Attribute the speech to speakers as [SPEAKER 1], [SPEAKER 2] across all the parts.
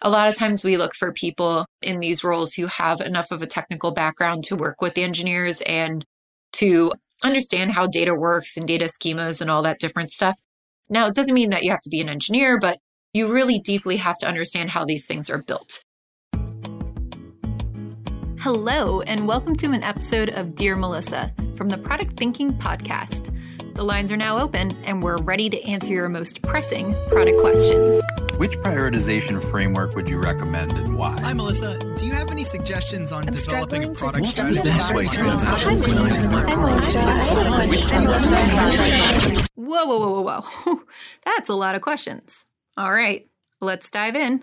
[SPEAKER 1] A lot of times we look for people in these roles who have enough of a technical background to work with engineers and to understand how data works and data schemas and all that different stuff. Now, it doesn't mean that you have to be an engineer, but you really deeply have to understand how these things are built. Hello, and welcome to an episode of Dear Melissa from the Product Thinking Podcast. The lines are now open, and we're ready to answer your most pressing product questions.
[SPEAKER 2] Which prioritization framework would you recommend and why?
[SPEAKER 3] Hi, Melissa. Do you have any suggestions on
[SPEAKER 4] I'm
[SPEAKER 3] developing a product strategy?
[SPEAKER 4] the best way to
[SPEAKER 1] Whoa, whoa, whoa, whoa, whoa. That's a lot of questions. All right, let's dive in.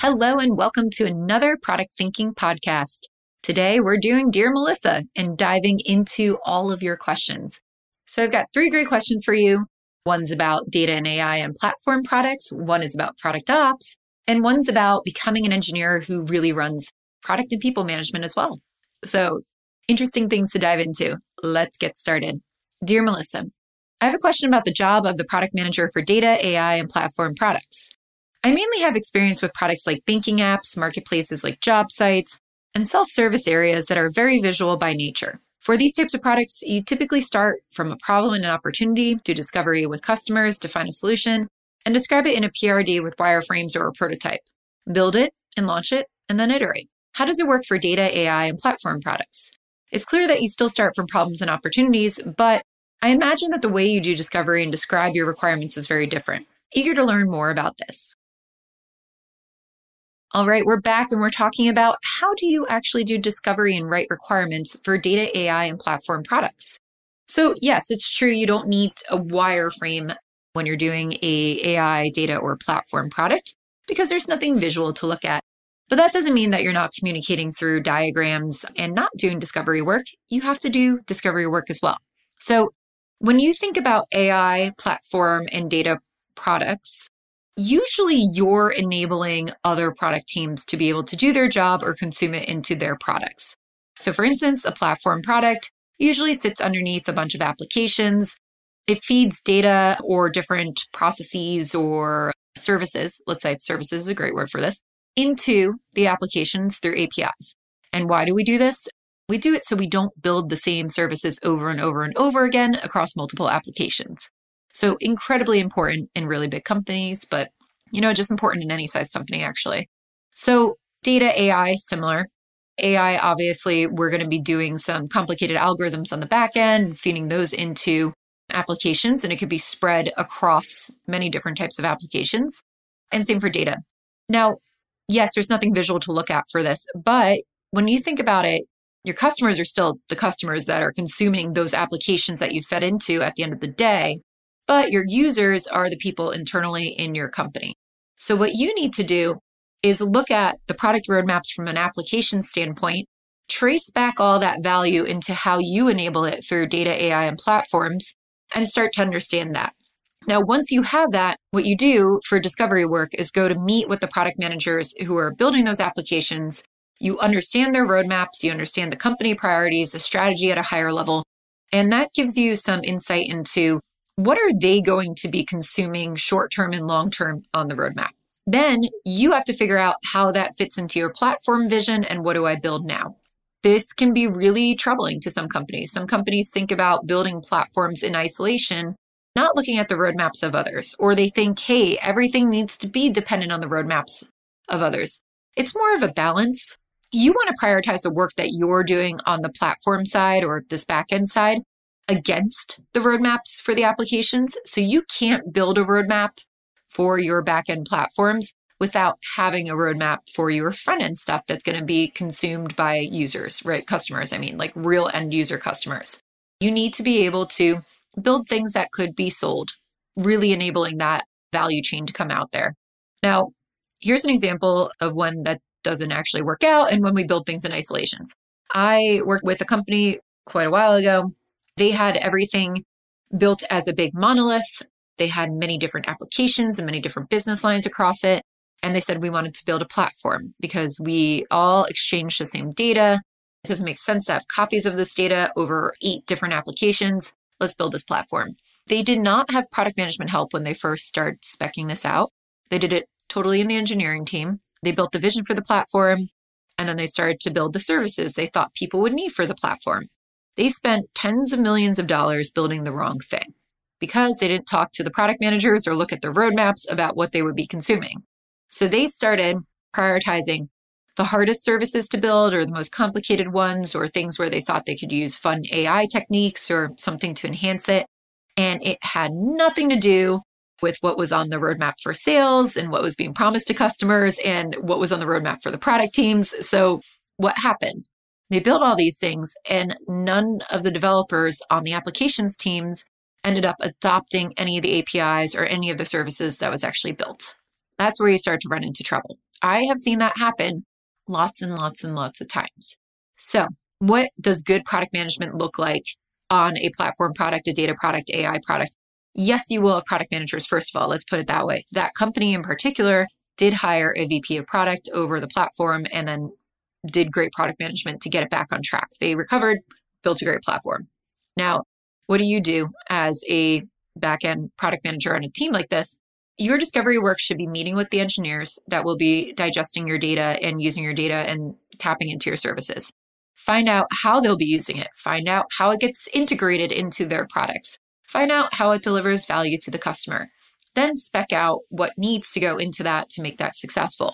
[SPEAKER 1] Hello, and welcome to another Product Thinking podcast. Today, we're doing Dear Melissa and diving into all of your questions. So, I've got three great questions for you. One's about data and AI and platform products, one is about product ops, and one's about becoming an engineer who really runs product and people management as well. So, interesting things to dive into. Let's get started. Dear Melissa, I have a question about the job of the product manager for data, AI, and platform products. I mainly have experience with products like banking apps, marketplaces like job sites, and self service areas that are very visual by nature. For these types of products, you typically start from a problem and an opportunity, do discovery with customers, define a solution, and describe it in a PRD with wireframes or a prototype. Build it and launch it, and then iterate. How does it work for data, AI, and platform products? It's clear that you still start from problems and opportunities, but I imagine that the way you do discovery and describe your requirements is very different. Eager to learn more about this. All right, we're back and we're talking about how do you actually do discovery and write requirements for data, AI, and platform products. So, yes, it's true you don't need a wireframe when you're doing a AI data or platform product because there's nothing visual to look at. But that doesn't mean that you're not communicating through diagrams and not doing discovery work. You have to do discovery work as well. So, when you think about AI, platform, and data products, usually you're enabling other product teams to be able to do their job or consume it into their products. So, for instance, a platform product usually sits underneath a bunch of applications. It feeds data or different processes or services. Let's say services is a great word for this into the applications through APIs. And why do we do this? We do it so we don't build the same services over and over and over again across multiple applications. So incredibly important in really big companies, but you know, just important in any size company actually. So data AI similar. AI obviously we're going to be doing some complicated algorithms on the back end, feeding those into applications and it could be spread across many different types of applications. And same for data. Now, yes, there's nothing visual to look at for this, but when you think about it, your customers are still the customers that are consuming those applications that you fed into at the end of the day, but your users are the people internally in your company. So, what you need to do is look at the product roadmaps from an application standpoint, trace back all that value into how you enable it through data, AI, and platforms, and start to understand that. Now, once you have that, what you do for discovery work is go to meet with the product managers who are building those applications. You understand their roadmaps, you understand the company priorities, the strategy at a higher level, and that gives you some insight into what are they going to be consuming short term and long term on the roadmap. Then you have to figure out how that fits into your platform vision and what do I build now. This can be really troubling to some companies. Some companies think about building platforms in isolation not looking at the roadmaps of others, or they think, hey, everything needs to be dependent on the roadmaps of others. It's more of a balance. You want to prioritize the work that you're doing on the platform side or this backend side against the roadmaps for the applications. So you can't build a roadmap for your backend platforms without having a roadmap for your front end stuff that's going to be consumed by users, right? Customers, I mean, like real end user customers. You need to be able to build things that could be sold, really enabling that value chain to come out there. Now, here's an example of one that doesn't actually work out and when we build things in isolations. I worked with a company quite a while ago. They had everything built as a big monolith. They had many different applications and many different business lines across it. And they said we wanted to build a platform because we all exchange the same data. It doesn't make sense to have copies of this data over eight different applications let's build this platform. They did not have product management help when they first started specking this out. They did it totally in the engineering team. They built the vision for the platform and then they started to build the services they thought people would need for the platform. They spent tens of millions of dollars building the wrong thing because they didn't talk to the product managers or look at their roadmaps about what they would be consuming. So they started prioritizing the hardest services to build or the most complicated ones or things where they thought they could use fun AI techniques or something to enhance it. And it had nothing to do with what was on the roadmap for sales and what was being promised to customers and what was on the roadmap for the product teams. So, what happened? They built all these things, and none of the developers on the applications teams ended up adopting any of the APIs or any of the services that was actually built. That's where you start to run into trouble. I have seen that happen lots and lots and lots of times. So, what does good product management look like on a platform product, a data product, AI product? Yes, you will have product managers, first of all, let's put it that way. That company in particular did hire a VP of product over the platform and then did great product management to get it back on track. They recovered, built a great platform. Now, what do you do as a backend product manager on a team like this? Your discovery work should be meeting with the engineers that will be digesting your data and using your data and tapping into your services. Find out how they'll be using it. Find out how it gets integrated into their products. Find out how it delivers value to the customer. Then spec out what needs to go into that to make that successful.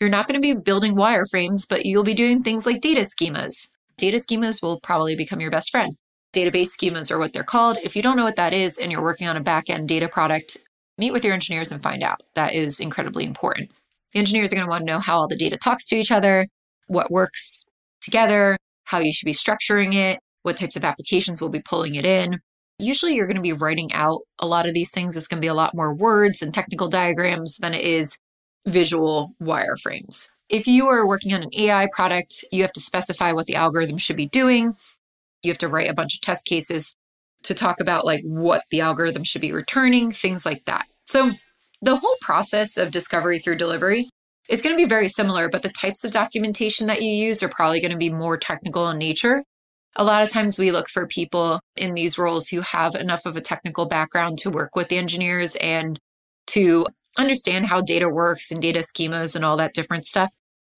[SPEAKER 1] You're not going to be building wireframes, but you'll be doing things like data schemas. Data schemas will probably become your best friend. Database schemas are what they're called. If you don't know what that is and you're working on a back end data product, meet with your engineers and find out. That is incredibly important. The engineers are going to want to know how all the data talks to each other, what works together, how you should be structuring it, what types of applications will be pulling it in. Usually, you're going to be writing out a lot of these things. It's going to be a lot more words and technical diagrams than it is visual wireframes. If you are working on an AI product, you have to specify what the algorithm should be doing. You have to write a bunch of test cases to talk about like what the algorithm should be returning, things like that. So the whole process of discovery through delivery is going to be very similar, but the types of documentation that you use are probably going to be more technical in nature. A lot of times we look for people in these roles who have enough of a technical background to work with the engineers and to understand how data works and data schemas and all that different stuff.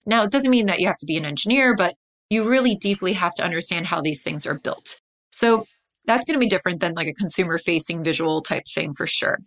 [SPEAKER 1] Now, it doesn't mean that you have to be an engineer, but you really deeply have to understand how these things are built. So that's going to be different than like a consumer facing visual type thing for sure.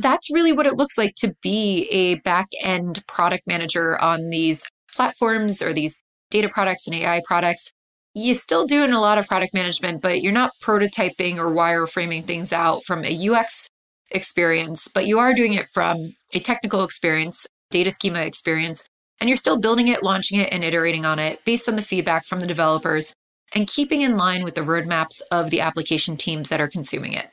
[SPEAKER 1] That's really what it looks like to be a back end product manager on these platforms or these data products and AI products. You're still doing a lot of product management, but you're not prototyping or wireframing things out from a UX experience, but you are doing it from a technical experience, data schema experience, and you're still building it, launching it, and iterating on it based on the feedback from the developers and keeping in line with the roadmaps of the application teams that are consuming it.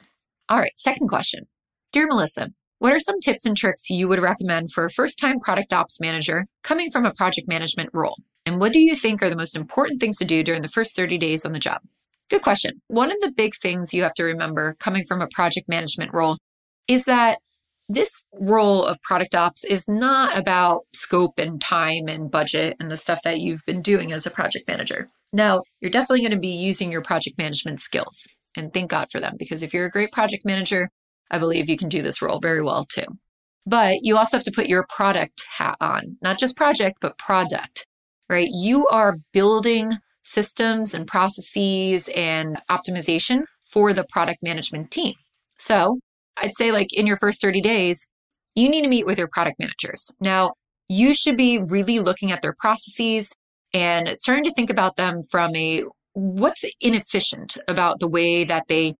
[SPEAKER 1] All right, second question. Dear Melissa, what are some tips and tricks you would recommend for a first time product ops manager coming from a project management role? And what do you think are the most important things to do during the first 30 days on the job? Good question. One of the big things you have to remember coming from a project management role is that this role of product ops is not about scope and time and budget and the stuff that you've been doing as a project manager. Now, you're definitely going to be using your project management skills and thank God for them because if you're a great project manager, I believe you can do this role very well too. But you also have to put your product hat on, not just project, but product, right? You are building systems and processes and optimization for the product management team. So I'd say, like, in your first 30 days, you need to meet with your product managers. Now, you should be really looking at their processes and starting to think about them from a what's inefficient about the way that they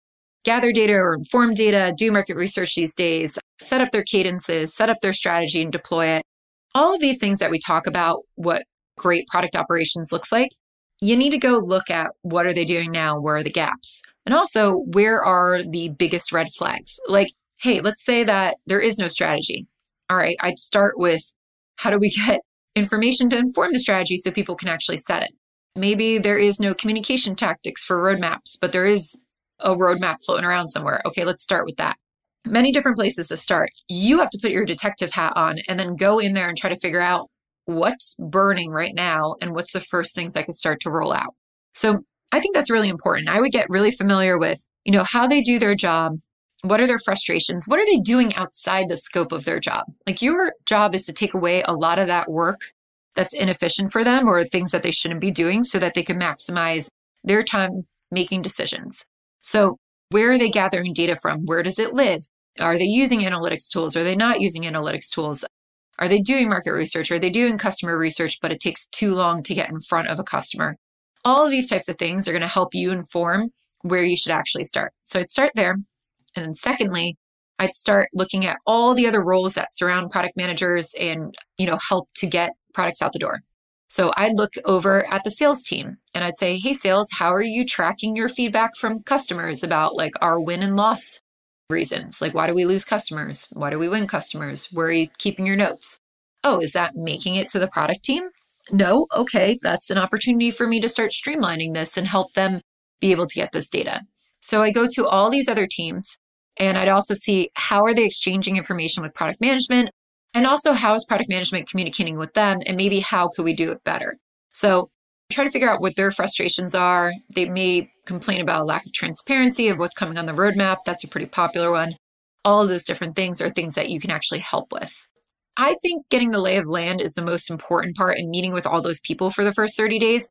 [SPEAKER 1] gather data or inform data, do market research these days, set up their cadences, set up their strategy and deploy it. All of these things that we talk about, what great product operations looks like, you need to go look at what are they doing now? Where are the gaps? And also, where are the biggest red flags? Like, hey, let's say that there is no strategy. All right, I'd start with how do we get information to inform the strategy so people can actually set it. Maybe there is no communication tactics for roadmaps, but there is a roadmap floating around somewhere. Okay, let's start with that. Many different places to start. You have to put your detective hat on and then go in there and try to figure out what's burning right now and what's the first things I could start to roll out. So I think that's really important. I would get really familiar with, you know, how they do their job, What are their frustrations? What are they doing outside the scope of their job? Like your job is to take away a lot of that work that's inefficient for them or things that they shouldn't be doing so that they can maximize their time making decisions. So, where are they gathering data from? Where does it live? Are they using analytics tools? Are they not using analytics tools? Are they doing market research? Are they doing customer research, but it takes too long to get in front of a customer? All of these types of things are going to help you inform where you should actually start. So I'd start there. And then secondly, I'd start looking at all the other roles that surround product managers and, you know, help to get products out the door. So I'd look over at the sales team and I'd say, "Hey sales, how are you tracking your feedback from customers about like our win and loss reasons. Like, why do we lose customers? Why do we win customers? Where are you keeping your notes? Oh, is that making it to the product team? No. Okay. That's an opportunity for me to start streamlining this and help them be able to get this data. So I go to all these other teams and I'd also see how are they exchanging information with product management and also how is product management communicating with them and maybe how could we do it better. So try to figure out what their frustrations are. They may complain about a lack of transparency of what's coming on the roadmap. That's a pretty popular one. All of those different things are things that you can actually help with. I think getting the lay of land is the most important part in meeting with all those people for the first 30 days.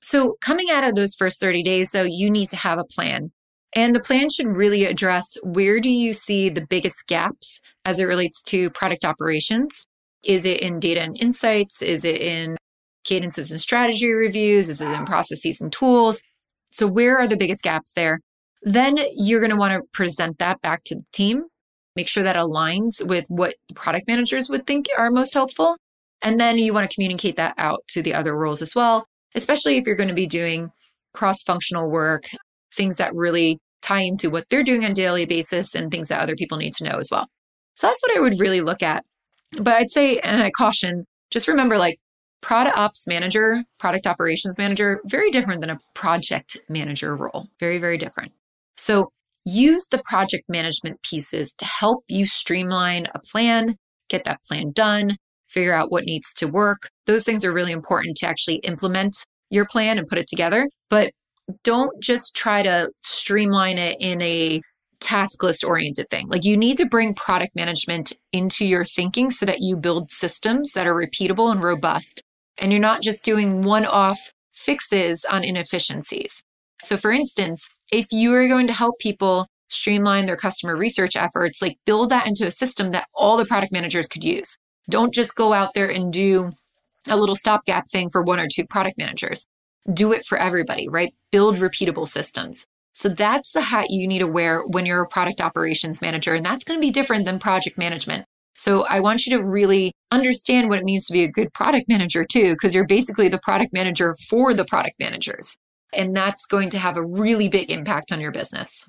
[SPEAKER 1] So, coming out of those first 30 days, though, you need to have a plan. And the plan should really address where do you see the biggest gaps as it relates to product operations? Is it in data and insights? Is it in cadences and strategy reviews? Is it in processes and tools? So, where are the biggest gaps there? Then you're going to want to present that back to the team, make sure that aligns with what product managers would think are most helpful. And then you want to communicate that out to the other roles as well, especially if you're going to be doing cross functional work, things that really tie into what they're doing on a daily basis and things that other people need to know as well. So that's what I would really look at. But I'd say, and I caution, just remember like product ops manager, product operations manager, very different than a project manager role. Very, very different. So use the project management pieces to help you streamline a plan, get that plan done, figure out what needs to work. Those things are really important to actually implement your plan and put it together. But don't just try to streamline it in a task list oriented thing. Like you need to bring product management into your thinking so that you build systems that are repeatable and robust and you're not just doing one off fixes on inefficiencies. So, for instance, if you are going to help people streamline their customer research efforts, like build that into a system that all the product managers could use. Don't just go out there and do a little stopgap thing for one or two product managers. Do it for everybody, right? Build repeatable systems. So that's the hat you need to wear when you're a product operations manager. And that's going to be different than project management. So I want you to really understand what it means to be a good product manager too, because you're basically the product manager for the product managers. And that's going to have a really big impact on your business.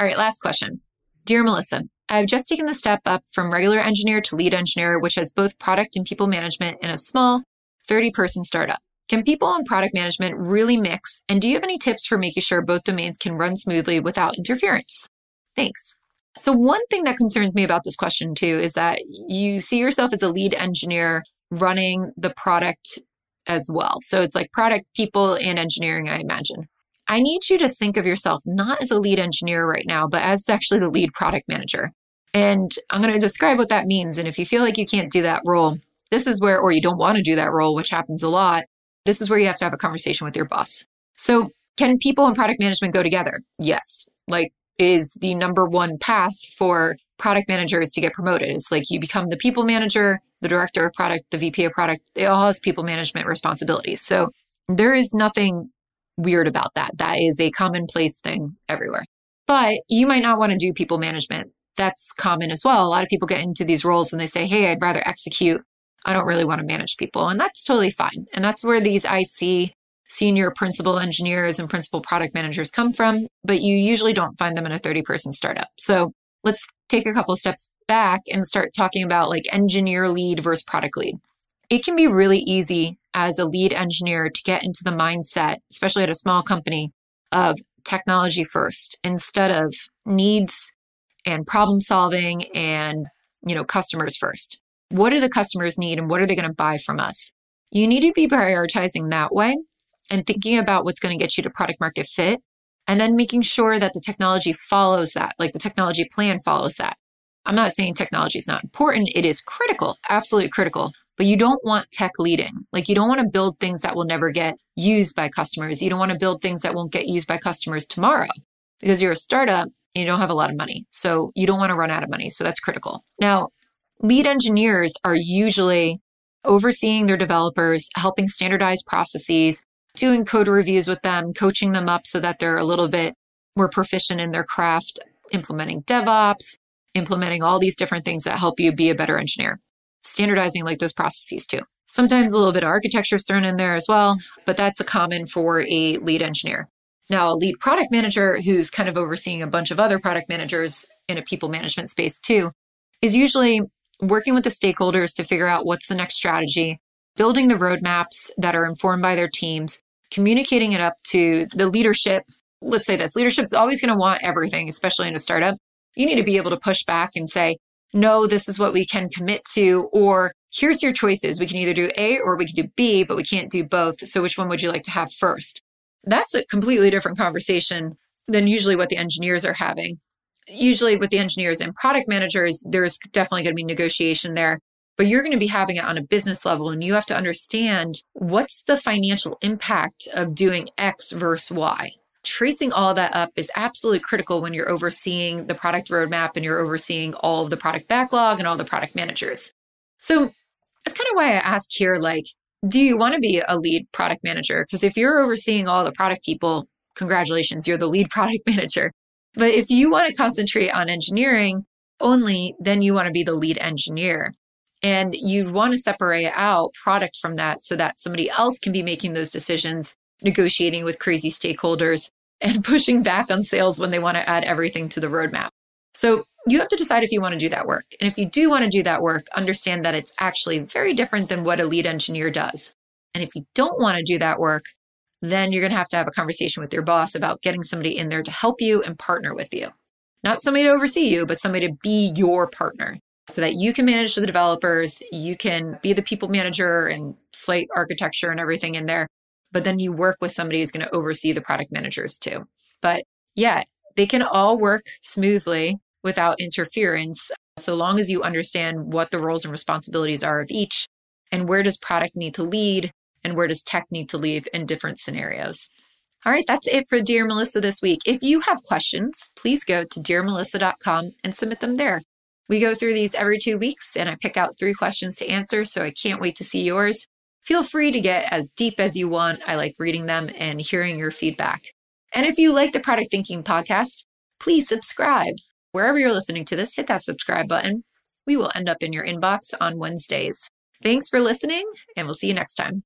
[SPEAKER 1] All right, last question. Dear Melissa, I've just taken the step up from regular engineer to lead engineer, which has both product and people management in a small 30 person startup. Can people and product management really mix? And do you have any tips for making sure both domains can run smoothly without interference? Thanks. So, one thing that concerns me about this question too is that you see yourself as a lead engineer running the product as well. So, it's like product people and engineering, I imagine. I need you to think of yourself not as a lead engineer right now, but as actually the lead product manager. And I'm going to describe what that means. And if you feel like you can't do that role, this is where, or you don't want to do that role, which happens a lot, this is where you have to have a conversation with your boss. So, can people and product management go together? Yes. Like, is the number one path for product managers to get promoted. It's like you become the people manager, the director of product, the VP of product. It all has people management responsibilities. So there is nothing weird about that. That is a commonplace thing everywhere. But you might not want to do people management. That's common as well. A lot of people get into these roles and they say, hey, I'd rather execute. I don't really want to manage people. And that's totally fine. And that's where these IC senior principal engineers and principal product managers come from, but you usually don't find them in a 30 person startup. So let's take a couple steps back and start talking about like engineer lead versus product lead. It can be really easy as a lead engineer to get into the mindset, especially at a small company, of technology first instead of needs and problem solving and you know customers first. What do the customers need and what are they going to buy from us? You need to be prioritizing that way and thinking about what's going to get you to product market fit and then making sure that the technology follows that, like the technology plan follows that. I'm not saying technology is not important. It is critical, absolutely critical, but you don't want tech leading. Like you don't want to build things that will never get used by customers. You don't want to build things that won't get used by customers tomorrow because you're a startup and you don't have a lot of money. So you don't want to run out of money. So that's critical. Now, lead engineers are usually overseeing their developers, helping standardize processes, doing code reviews with them, coaching them up so that they're a little bit more proficient in their craft, implementing DevOps, implementing all these different things that help you be a better engineer, standardizing like those processes too. Sometimes a little bit of architecture thrown in there as well, but that's a common for a lead engineer. Now, a lead product manager who's kind of overseeing a bunch of other product managers in a people management space too is usually working with the stakeholders to figure out what's the next strategy, building the roadmaps that are informed by their teams, communicating it up to the leadership. Let's say this leadership is always going to want everything, especially in a startup. You need to be able to push back and say, no, this is what we can commit to, or here's your choices. We can either do A or we can do B, but we can't do both. So which one would you like to have first? That's a completely different conversation than usually what the engineers are having. Usually, with the engineers and product managers, there's definitely going to be negotiation there but you're going to be having it on a business level and you have to understand what's the financial impact of doing X versus Y. Tracing all that up is absolutely critical when you're overseeing the product roadmap and you're overseeing all of the product backlog and all the product managers. So that's kind of why I ask here like, do you want to be a lead product manager? Because if you're overseeing all the product people, congratulations, you're the lead product manager. But if you want to concentrate on engineering only, then you want to be the lead engineer. And you'd want to separate out product from that so that somebody else can be making those decisions, negotiating with crazy stakeholders, and pushing back on sales when they want to add everything to the roadmap. So you have to decide if you want to do that work. And if you do want to do that work, understand that it's actually very different than what a lead engineer does. And if you don't want to do that work, then you're going to have to have a conversation with your boss about getting somebody in there to help you and partner with you. Not somebody to oversee you, but somebody to be your partner so that you can manage the developers, you can be the people manager and slate architecture and everything in there. But then you work with somebody who's going to oversee the product managers too. But yeah, they can all work smoothly without interference so long as you understand what the roles and responsibilities are of each and where does product need to lead and where does tech need to lead in different scenarios. All right, that's it for Dear Melissa this week. If you have questions, please go to dearmelissa.com and submit them there. We go through these every two weeks and I pick out three questions to answer, so I can't wait to see yours. Feel free to get as deep as you want. I like reading them and hearing your feedback. And if you like the Product Thinking podcast, please subscribe. Wherever you're listening to this, hit that subscribe button. We will end up in your inbox on Wednesdays. Thanks for listening, and we'll see you next time.